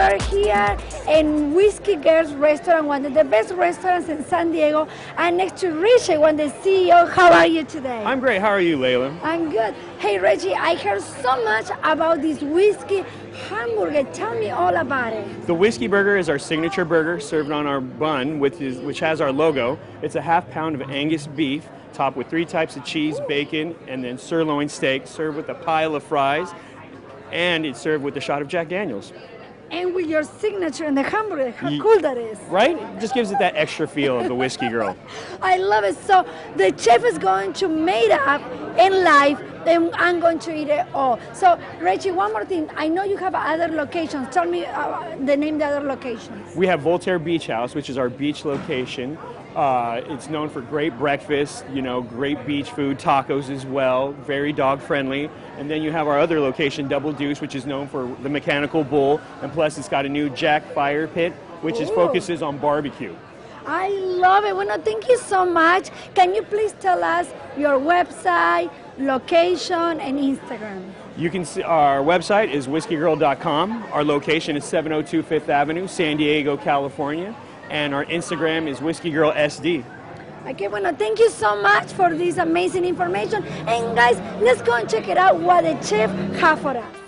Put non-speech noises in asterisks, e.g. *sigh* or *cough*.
are here in Whiskey Girls Restaurant, one of the best restaurants in San Diego. And next to Richie, one the CEO. How are you today? I'm great. How are you, Leila? I'm good. Hey Reggie, I heard so much about this whiskey hamburger. Tell me all about it. The Whiskey Burger is our signature burger served on our bun, which, is, which has our logo. It's a half pound of Angus beef, topped with three types of cheese, bacon, and then sirloin steak, served with a pile of fries, and it's served with a shot of Jack Daniels. And with your signature and the hamburger, how Ye- cool that is. Right? It just gives it that extra feel of the Whiskey Girl. *laughs* I love it. So the chef is going to make up in life, and I'm going to eat it all. So Reggie, one more thing. I know you have other locations. Tell me uh, the name of the other locations. We have Voltaire Beach House, which is our beach location. Uh, it's known for great breakfast, you know, great beach food, tacos as well, very dog friendly. And then you have our other location, Double Deuce, which is known for the mechanical bull, and plus it's got a new Jack Fire Pit, which is focuses on barbecue. I love it. Well, thank you so much. Can you please tell us your website, location, and Instagram? You can see our website is whiskey.girl.com. Our location is 702 Fifth Avenue, San Diego, California, and our Instagram is Whiskey Girl SD. Okay, bueno, thank you so much for this amazing information. And guys, let's go and check it out what the chef have for us.